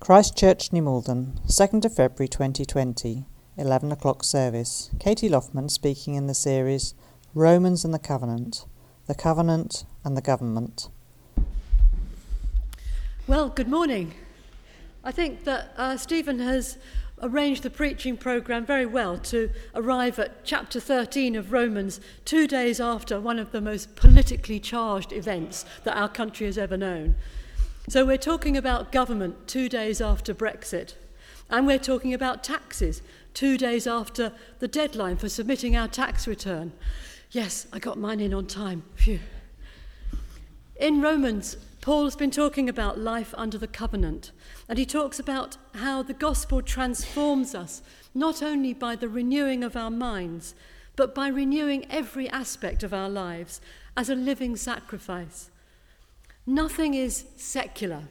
Christchurch, New Malden, 2nd of February 2020, 11 o'clock service. Katie Loftman speaking in the series Romans and the Covenant, the Covenant and the Government. Well, good morning. I think that uh, Stephen has arranged the preaching programme very well to arrive at chapter 13 of Romans two days after one of the most politically charged events that our country has ever known. So we're talking about government two days after Brexit, and we're talking about taxes two days after the deadline for submitting our tax return. Yes, I got mine in on time. Phew. In Romans, Paul's been talking about life under the covenant, and he talks about how the gospel transforms us, not only by the renewing of our minds, but by renewing every aspect of our lives as a living sacrifice. Nothing is secular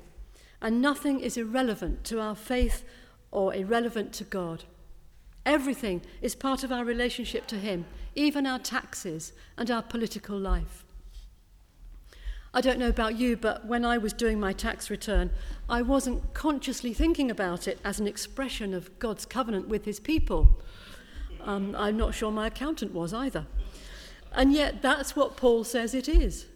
and nothing is irrelevant to our faith or irrelevant to God. Everything is part of our relationship to Him, even our taxes and our political life. I don't know about you, but when I was doing my tax return, I wasn't consciously thinking about it as an expression of God's covenant with His people. Um, I'm not sure my accountant was either. And yet, that's what Paul says it is.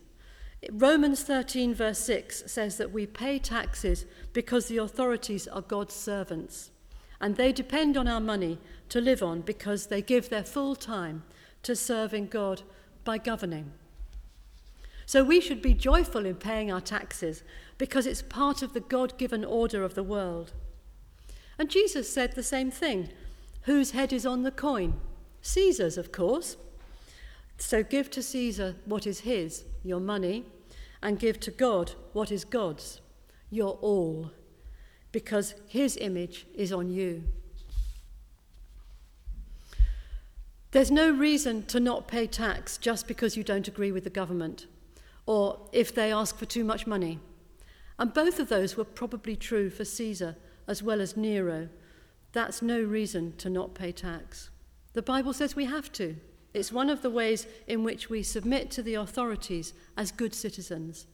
Romans 13, verse 6 says that we pay taxes because the authorities are God's servants, and they depend on our money to live on because they give their full time to serving God by governing. So we should be joyful in paying our taxes because it's part of the God given order of the world. And Jesus said the same thing whose head is on the coin? Caesar's, of course. So give to Caesar what is his, your money, and give to God what is God's, your all, because his image is on you. There's no reason to not pay tax just because you don't agree with the government or if they ask for too much money. And both of those were probably true for Caesar as well as Nero. That's no reason to not pay tax. The Bible says we have to. It's one of the ways in which we submit to the authorities as good citizens.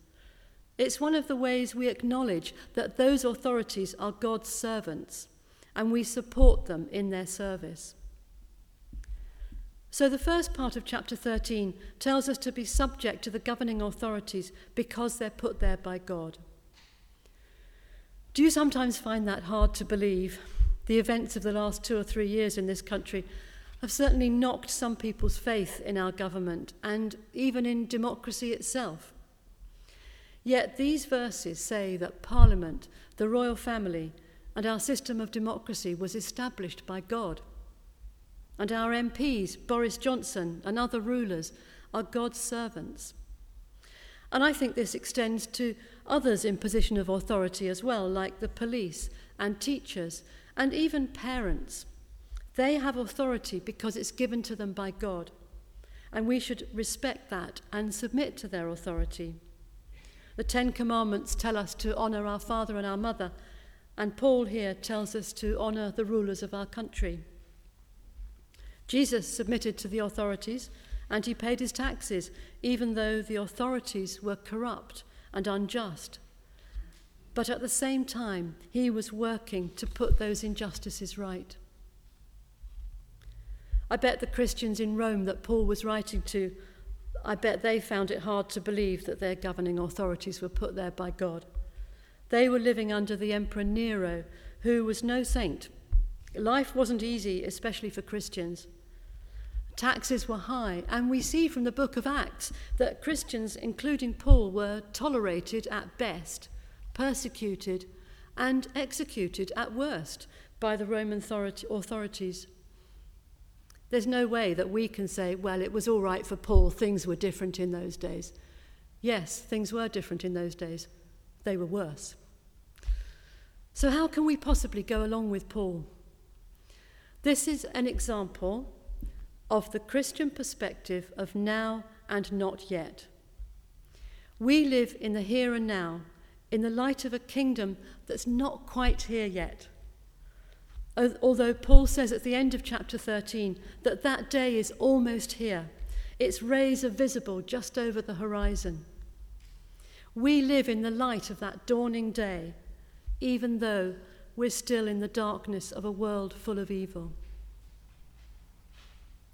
It's one of the ways we acknowledge that those authorities are God's servants and we support them in their service. So, the first part of chapter 13 tells us to be subject to the governing authorities because they're put there by God. Do you sometimes find that hard to believe? The events of the last two or three years in this country have certainly knocked some people's faith in our government and even in democracy itself. Yet these verses say that Parliament, the royal family, and our system of democracy was established by God. And our MPs, Boris Johnson and other rulers, are God's servants. And I think this extends to others in position of authority as well, like the police and teachers and even parents. They have authority because it's given to them by God. And we should respect that and submit to their authority. The Ten Commandments tell us to honour our father and our mother, and Paul here tells us to honour the rulers of our country. Jesus submitted to the authorities and he paid his taxes, even though the authorities were corrupt and unjust. But at the same time, he was working to put those injustices right. I bet the Christians in Rome that Paul was writing to, I bet they found it hard to believe that their governing authorities were put there by God. They were living under the Emperor Nero, who was no saint. Life wasn't easy, especially for Christians. Taxes were high, and we see from the book of Acts that Christians, including Paul, were tolerated at best, persecuted, and executed at worst by the Roman authorities. There's no way that we can say, well, it was all right for Paul, things were different in those days. Yes, things were different in those days, they were worse. So, how can we possibly go along with Paul? This is an example of the Christian perspective of now and not yet. We live in the here and now, in the light of a kingdom that's not quite here yet. Although Paul says at the end of chapter 13 that that day is almost here, its rays are visible just over the horizon. We live in the light of that dawning day, even though we're still in the darkness of a world full of evil.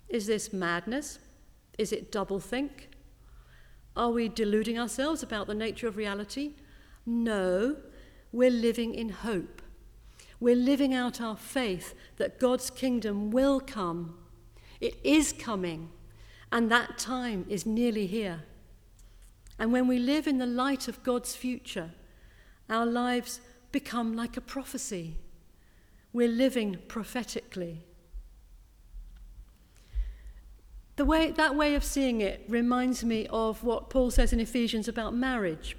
Is this madness? Is it doublethink? Are we deluding ourselves about the nature of reality? No, we're living in hope. We're living out our faith that God's kingdom will come. It is coming, and that time is nearly here. And when we live in the light of God's future, our lives become like a prophecy. We're living prophetically. The way, that way of seeing it reminds me of what Paul says in Ephesians about marriage.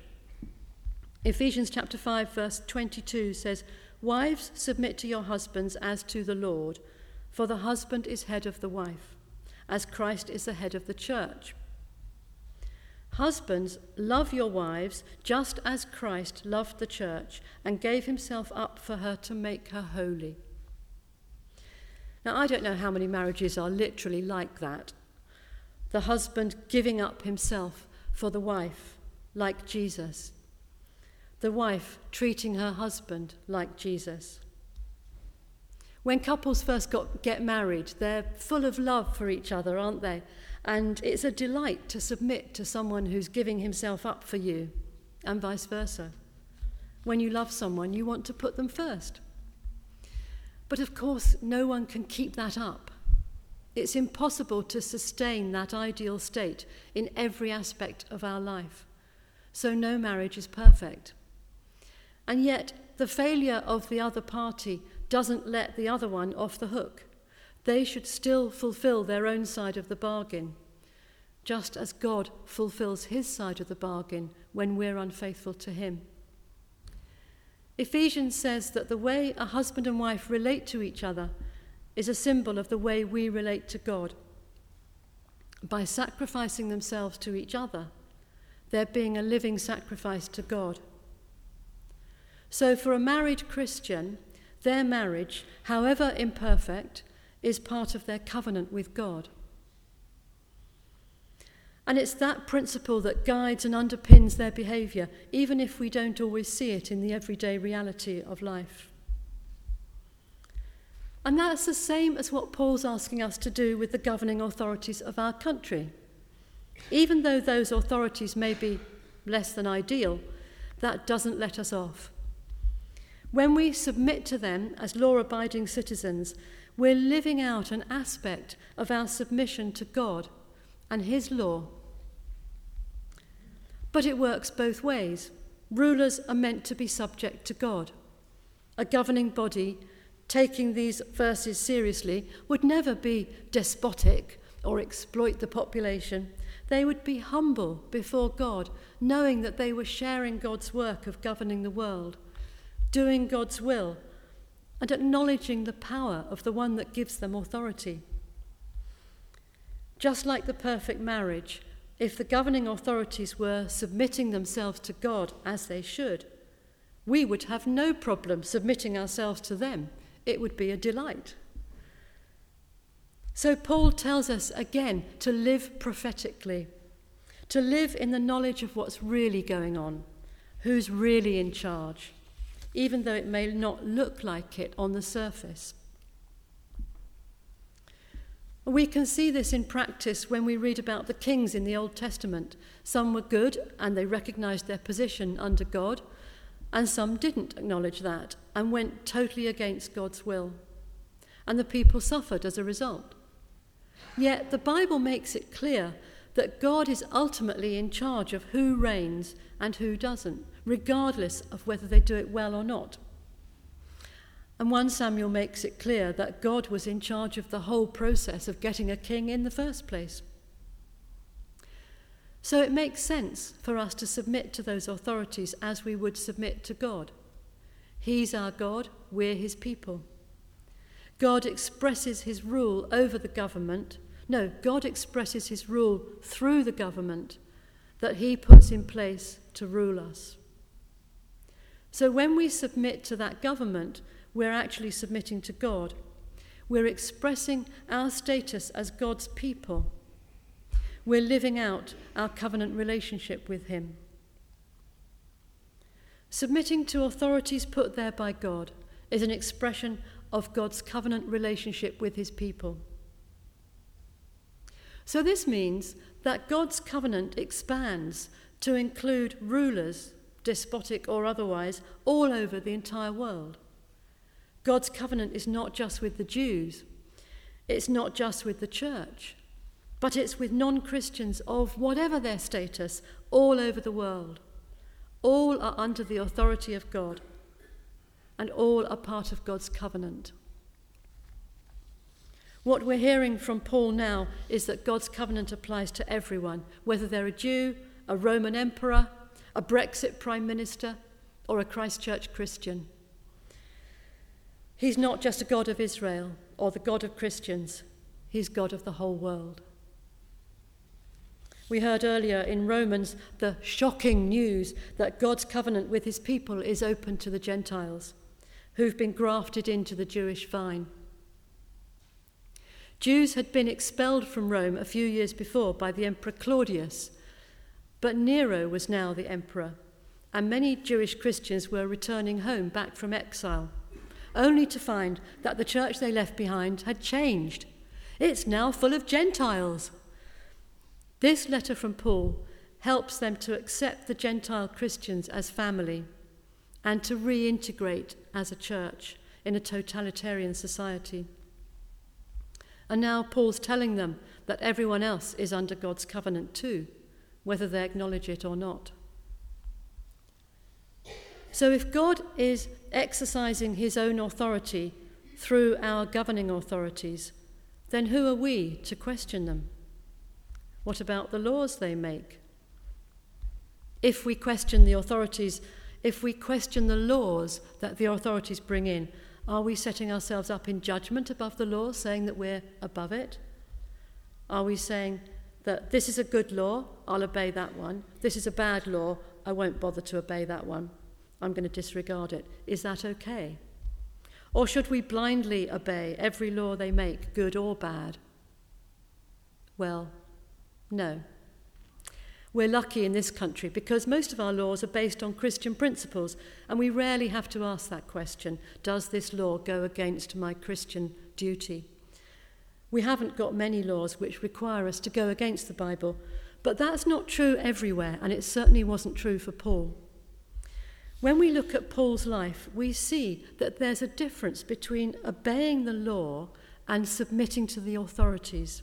Ephesians chapter 5 verse 22 says, "Wives, submit to your husbands as to the Lord, for the husband is head of the wife, as Christ is the head of the church." Husbands, love your wives just as Christ loved the church and gave himself up for her to make her holy. Now, I don't know how many marriages are literally like that. The husband giving up himself for the wife, like Jesus. The wife treating her husband like Jesus. When couples first got, get married, they're full of love for each other, aren't they? And it's a delight to submit to someone who's giving himself up for you, and vice versa. When you love someone, you want to put them first. But of course, no one can keep that up. It's impossible to sustain that ideal state in every aspect of our life. So, no marriage is perfect. And yet, the failure of the other party doesn't let the other one off the hook they should still fulfill their own side of the bargain, just as God fulfills his side of the bargain when we're unfaithful to him. Ephesians says that the way a husband and wife relate to each other is a symbol of the way we relate to God. By sacrificing themselves to each other, they're being a living sacrifice to God. So, for a married Christian, their marriage, however imperfect, is part of their covenant with God. And it's that principle that guides and underpins their behaviour, even if we don't always see it in the everyday reality of life. And that's the same as what Paul's asking us to do with the governing authorities of our country. Even though those authorities may be less than ideal, that doesn't let us off. When we submit to them as law abiding citizens, we're living out an aspect of our submission to God and His law. But it works both ways. Rulers are meant to be subject to God. A governing body, taking these verses seriously, would never be despotic or exploit the population. They would be humble before God, knowing that they were sharing God's work of governing the world, doing God's will and acknowledging the power of the one that gives them authority. Just like the perfect marriage, if the governing authorities were submitting themselves to God as they should, we would have no problem submitting ourselves to them. It would be a delight. So, Paul tells us again to live prophetically, to live in the knowledge of what's really going on, who's really in charge even though it may not look like it on the surface. We can see this in practice when we read about the kings in the Old Testament. Some were good and they recognized their position under God, and some didn't acknowledge that and went totally against God's will. And the people suffered as a result. Yet the Bible makes it clear that God is ultimately in charge of who reigns and who doesn't regardless of whether they do it well or not. And 1 Samuel makes it clear that God was in charge of the whole process of getting a king in the first place. So it makes sense for us to submit to those authorities as we would submit to God. He's our God, we're his people. God expresses his rule over the government. No, God expresses his rule through the government that he puts in place to rule us. So when we submit to that government, we're actually submitting to God. We're expressing our status as God's people. We're living out our covenant relationship with Him. Submitting to authorities put there by God is an expression of God's covenant relationship with his people. So, this means that God's covenant expands to include rulers, despotic or otherwise, all over the entire world. God's covenant is not just with the Jews, it's not just with the church, but it's with non Christians of whatever their status all over the world. All are under the authority of God, and all are part of God's covenant. What we're hearing from Paul now is that God's covenant applies to everyone, whether they're a Jew, a Roman emperor, a Brexit prime minister, or a Christchurch Christian. He's not just a God of Israel or the God of Christians, he's God of the whole world. We heard earlier in Romans the shocking news that God's covenant with his people is open to the Gentiles, who've been grafted into the Jewish vine. Jews had been expelled from Rome a few years before by the Emperor Claudius, but Nero was now the emperor, and many Jewish Christians were returning home back from exile, only to find that the church they left behind had changed. It's now full of Gentiles. This letter from Paul helps them to accept the Gentile Christians as family and to reintegrate as a church in a totalitarian society. And now Paul's telling them that everyone else is under God's covenant too, whether they acknowledge it or not. So if God is exercising his own authority through our governing authorities, then who are we to question them? What about the laws they make? If we question the authorities, if we question the laws that the authorities bring in, are we setting ourselves up in judgment above the law, saying that we're above it? Are we saying that this is a good law, I'll obey that one. This is a bad law, I won't bother to obey that one. I'm going to disregard it. Is that okay? Or should we blindly obey every law they make, good or bad? Well, no. We're lucky in this country because most of our laws are based on Christian principles, and we rarely have to ask that question Does this law go against my Christian duty? We haven't got many laws which require us to go against the Bible, but that's not true everywhere, and it certainly wasn't true for Paul. When we look at Paul's life, we see that there's a difference between obeying the law and submitting to the authorities.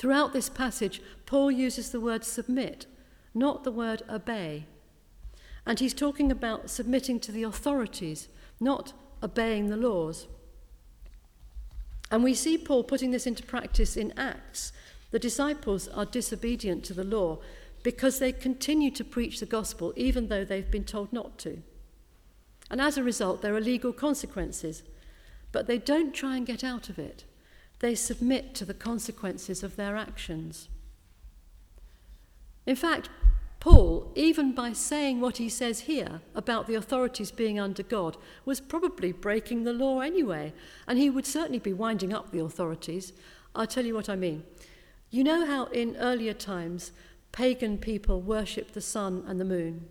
Throughout this passage, Paul uses the word submit, not the word obey. And he's talking about submitting to the authorities, not obeying the laws. And we see Paul putting this into practice in Acts. The disciples are disobedient to the law because they continue to preach the gospel even though they've been told not to. And as a result, there are legal consequences, but they don't try and get out of it. They submit to the consequences of their actions. In fact, Paul, even by saying what he says here about the authorities being under God, was probably breaking the law anyway, and he would certainly be winding up the authorities. I'll tell you what I mean. You know how in earlier times pagan people worshipped the sun and the moon?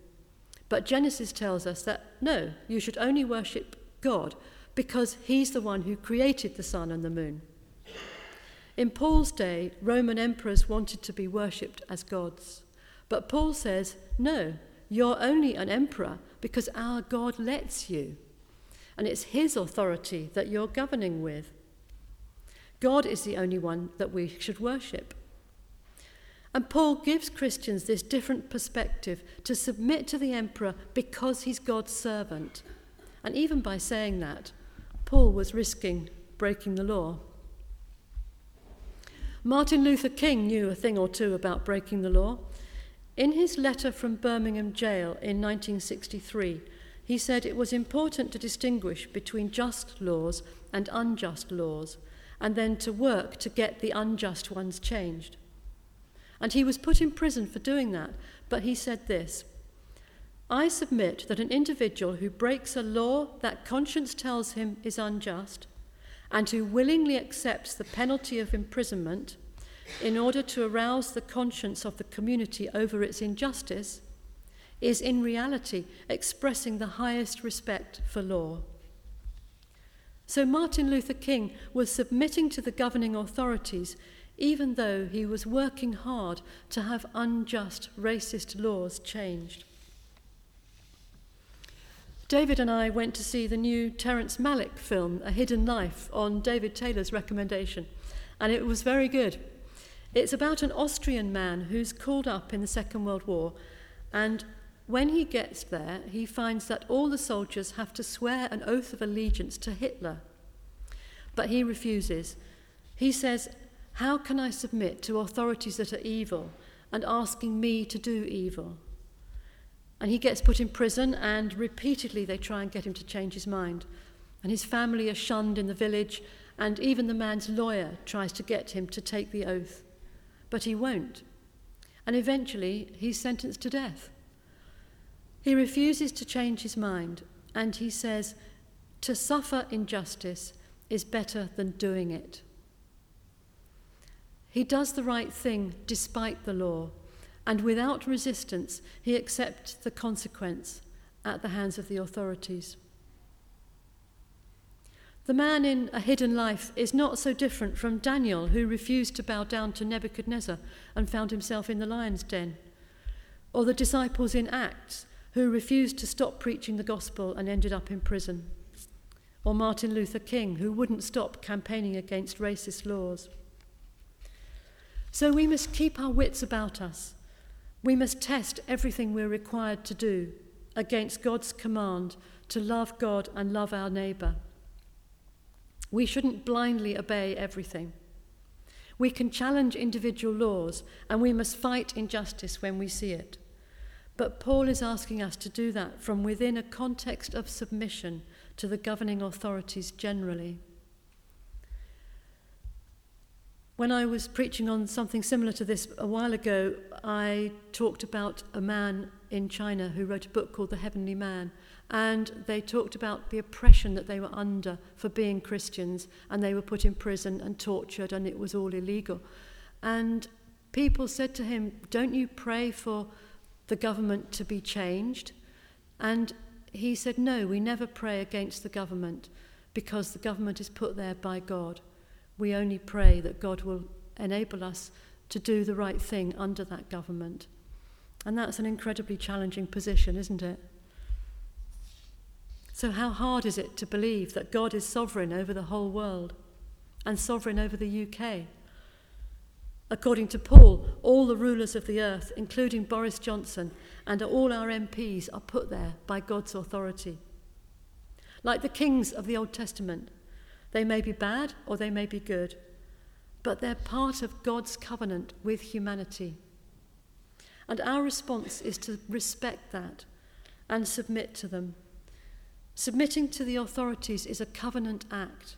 But Genesis tells us that no, you should only worship God because he's the one who created the sun and the moon. In Paul's day, Roman emperors wanted to be worshipped as gods. But Paul says, no, you're only an emperor because our God lets you. And it's his authority that you're governing with. God is the only one that we should worship. And Paul gives Christians this different perspective to submit to the emperor because he's God's servant. And even by saying that, Paul was risking breaking the law. Martin Luther King knew a thing or two about breaking the law. In his letter from Birmingham jail in 1963, he said it was important to distinguish between just laws and unjust laws, and then to work to get the unjust ones changed. And he was put in prison for doing that, but he said this I submit that an individual who breaks a law that conscience tells him is unjust and who willingly accepts the penalty of imprisonment in order to arouse the conscience of the community over its injustice is in reality expressing the highest respect for law. So Martin Luther King was submitting to the governing authorities even though he was working hard to have unjust, racist laws changed. David and I went to see the new Terrence Malick film, A Hidden Life, on David Taylor's recommendation, and it was very good. It's about an Austrian man who's called up in the Second World War, and when he gets there, he finds that all the soldiers have to swear an oath of allegiance to Hitler. But he refuses. He says, how can I submit to authorities that are evil and asking me to do evil? And he gets put in prison, and repeatedly they try and get him to change his mind. And his family are shunned in the village, and even the man's lawyer tries to get him to take the oath. But he won't. And eventually, he's sentenced to death. He refuses to change his mind, and he says, To suffer injustice is better than doing it. He does the right thing despite the law, and without resistance, he accepts the consequence at the hands of the authorities. The man in A Hidden Life is not so different from Daniel, who refused to bow down to Nebuchadnezzar and found himself in the lion's den, or the disciples in Acts, who refused to stop preaching the gospel and ended up in prison, or Martin Luther King, who wouldn't stop campaigning against racist laws. So we must keep our wits about us. We must test everything we're required to do against God's command to love God and love our neighbour. We shouldn't blindly obey everything. We can challenge individual laws and we must fight injustice when we see it. But Paul is asking us to do that from within a context of submission to the governing authorities generally. When I was preaching on something similar to this a while ago, I talked about a man in China who wrote a book called The Heavenly Man. And they talked about the oppression that they were under for being Christians, and they were put in prison and tortured, and it was all illegal. And people said to him, Don't you pray for the government to be changed? And he said, No, we never pray against the government because the government is put there by God. We only pray that God will enable us to do the right thing under that government. And that's an incredibly challenging position, isn't it? So, how hard is it to believe that God is sovereign over the whole world and sovereign over the UK? According to Paul, all the rulers of the earth, including Boris Johnson and all our MPs, are put there by God's authority. Like the kings of the Old Testament, they may be bad or they may be good, but they're part of God's covenant with humanity. And our response is to respect that and submit to them. Submitting to the authorities is a covenant act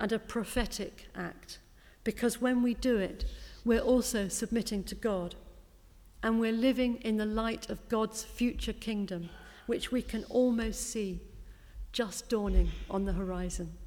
and a prophetic act because when we do it, we're also submitting to God and we're living in the light of God's future kingdom, which we can almost see just dawning on the horizon.